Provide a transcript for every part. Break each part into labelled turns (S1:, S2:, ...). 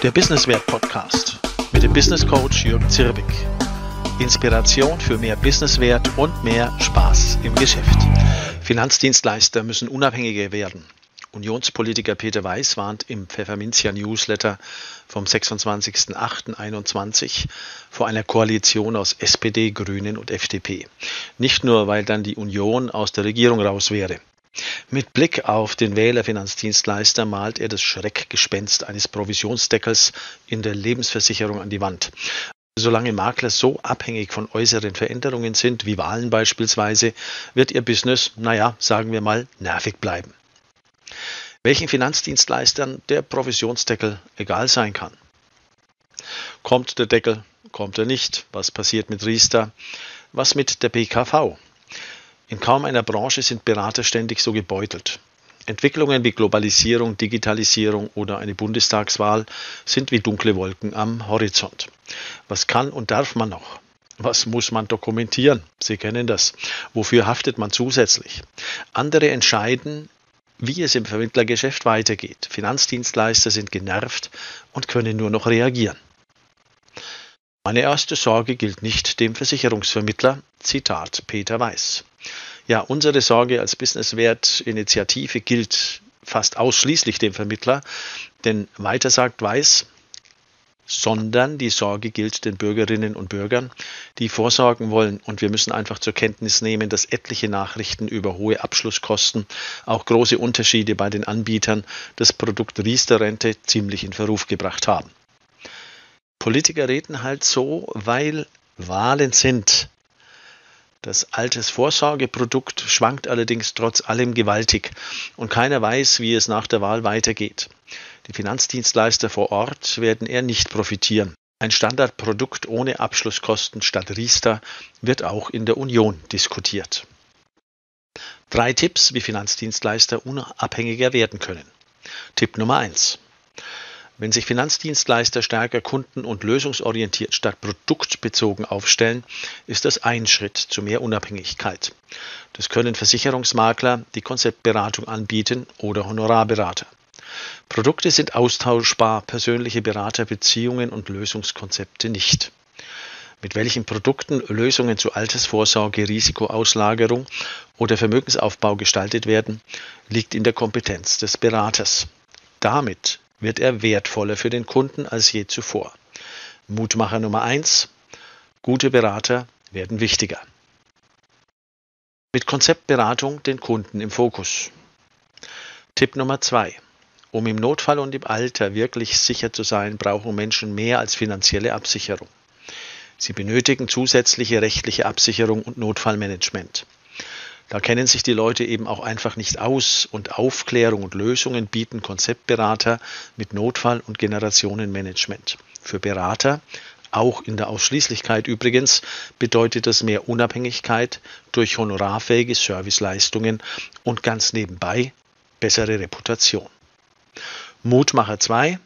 S1: Der Businesswert Podcast mit dem Business Coach Jürgen Zirbig. Inspiration für mehr Businesswert und mehr Spaß im Geschäft. Finanzdienstleister müssen unabhängiger werden. Unionspolitiker Peter Weiß warnt im Pfefferminzia Newsletter vom 26.08.21 vor einer Koalition aus SPD, Grünen und FDP. Nicht nur, weil dann die Union aus der Regierung raus wäre. Mit Blick auf den Wählerfinanzdienstleister malt er das Schreckgespenst eines Provisionsdeckels in der Lebensversicherung an die Wand. Solange Makler so abhängig von äußeren Veränderungen sind, wie Wahlen beispielsweise, wird ihr Business, naja, sagen wir mal, nervig bleiben. Welchen Finanzdienstleistern der Provisionsdeckel egal sein kann. Kommt der Deckel, kommt er nicht? Was passiert mit Riester? Was mit der BKV? In kaum einer Branche sind Berater ständig so gebeutelt. Entwicklungen wie Globalisierung, Digitalisierung oder eine Bundestagswahl sind wie dunkle Wolken am Horizont. Was kann und darf man noch? Was muss man dokumentieren? Sie kennen das. Wofür haftet man zusätzlich? Andere entscheiden, wie es im Vermittlergeschäft weitergeht. Finanzdienstleister sind genervt und können nur noch reagieren. Meine erste Sorge gilt nicht dem Versicherungsvermittler. Zitat Peter Weiß. Ja, unsere Sorge als Businesswert-Initiative gilt fast ausschließlich dem Vermittler, denn weiter sagt Weiß, sondern die Sorge gilt den Bürgerinnen und Bürgern, die vorsorgen wollen. Und wir müssen einfach zur Kenntnis nehmen, dass etliche Nachrichten über hohe Abschlusskosten, auch große Unterschiede bei den Anbietern das Produkt Riester-Rente ziemlich in Verruf gebracht haben. Politiker reden halt so, weil Wahlen sind. Das Altersvorsorgeprodukt schwankt allerdings trotz allem gewaltig und keiner weiß, wie es nach der Wahl weitergeht. Die Finanzdienstleister vor Ort werden eher nicht profitieren. Ein Standardprodukt ohne Abschlusskosten statt Riester wird auch in der Union diskutiert. Drei Tipps, wie Finanzdienstleister unabhängiger werden können. Tipp Nummer eins: wenn sich Finanzdienstleister stärker kunden- und lösungsorientiert statt produktbezogen aufstellen, ist das ein Schritt zu mehr Unabhängigkeit. Das können Versicherungsmakler, die Konzeptberatung anbieten oder Honorarberater. Produkte sind austauschbar, persönliche Beraterbeziehungen und Lösungskonzepte nicht. Mit welchen Produkten Lösungen zu Altersvorsorge, Risikoauslagerung oder Vermögensaufbau gestaltet werden, liegt in der Kompetenz des Beraters. Damit wird er wertvoller für den Kunden als je zuvor. Mutmacher Nummer eins: Gute Berater werden wichtiger. Mit Konzeptberatung den Kunden im Fokus. Tipp Nummer zwei: Um im Notfall und im Alter wirklich sicher zu sein, brauchen Menschen mehr als finanzielle Absicherung. Sie benötigen zusätzliche rechtliche Absicherung und Notfallmanagement. Da kennen sich die Leute eben auch einfach nicht aus und Aufklärung und Lösungen bieten Konzeptberater mit Notfall- und Generationenmanagement. Für Berater, auch in der Ausschließlichkeit übrigens, bedeutet das mehr Unabhängigkeit durch honorarfähige Serviceleistungen und ganz nebenbei bessere Reputation. Mutmacher 2.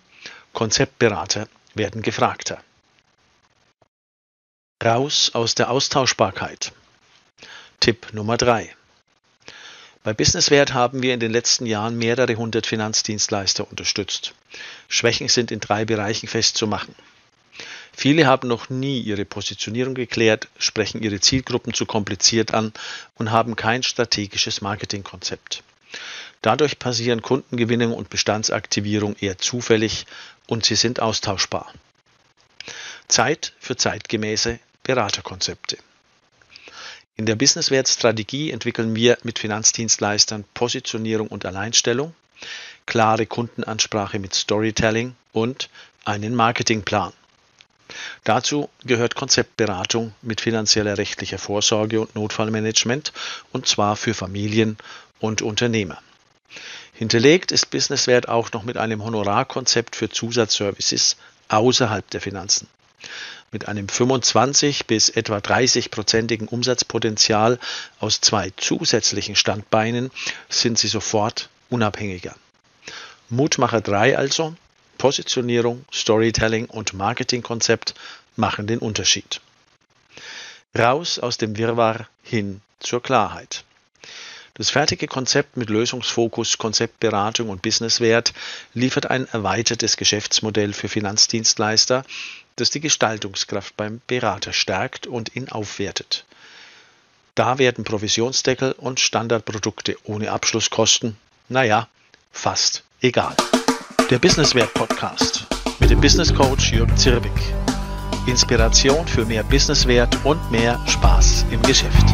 S1: Konzeptberater werden gefragter. Raus aus der Austauschbarkeit. Tipp Nummer 3. Bei Businesswert haben wir in den letzten Jahren mehrere hundert Finanzdienstleister unterstützt. Schwächen sind in drei Bereichen festzumachen. Viele haben noch nie ihre Positionierung geklärt, sprechen ihre Zielgruppen zu kompliziert an und haben kein strategisches Marketingkonzept. Dadurch passieren Kundengewinnung und Bestandsaktivierung eher zufällig und sie sind austauschbar. Zeit für zeitgemäße Beraterkonzepte. In der Businesswert-Strategie entwickeln wir mit Finanzdienstleistern Positionierung und Alleinstellung, klare Kundenansprache mit Storytelling und einen Marketingplan. Dazu gehört Konzeptberatung mit finanzieller rechtlicher Vorsorge und Notfallmanagement und zwar für Familien und Unternehmer. Hinterlegt ist Businesswert auch noch mit einem Honorarkonzept für Zusatzservices außerhalb der Finanzen. Mit einem 25 bis etwa 30-prozentigen Umsatzpotenzial aus zwei zusätzlichen Standbeinen sind sie sofort unabhängiger. Mutmacher 3 also, Positionierung, Storytelling und Marketingkonzept machen den Unterschied. Raus aus dem Wirrwarr hin zur Klarheit. Das fertige Konzept mit Lösungsfokus, Konzeptberatung und Businesswert liefert ein erweitertes Geschäftsmodell für Finanzdienstleister, das die Gestaltungskraft beim Berater stärkt und ihn aufwertet. Da werden Provisionsdeckel und Standardprodukte ohne Abschlusskosten, naja, fast egal. Der Businesswert Podcast mit dem Business Coach Jürgen Zirbig. Inspiration für mehr Businesswert und mehr Spaß im Geschäft.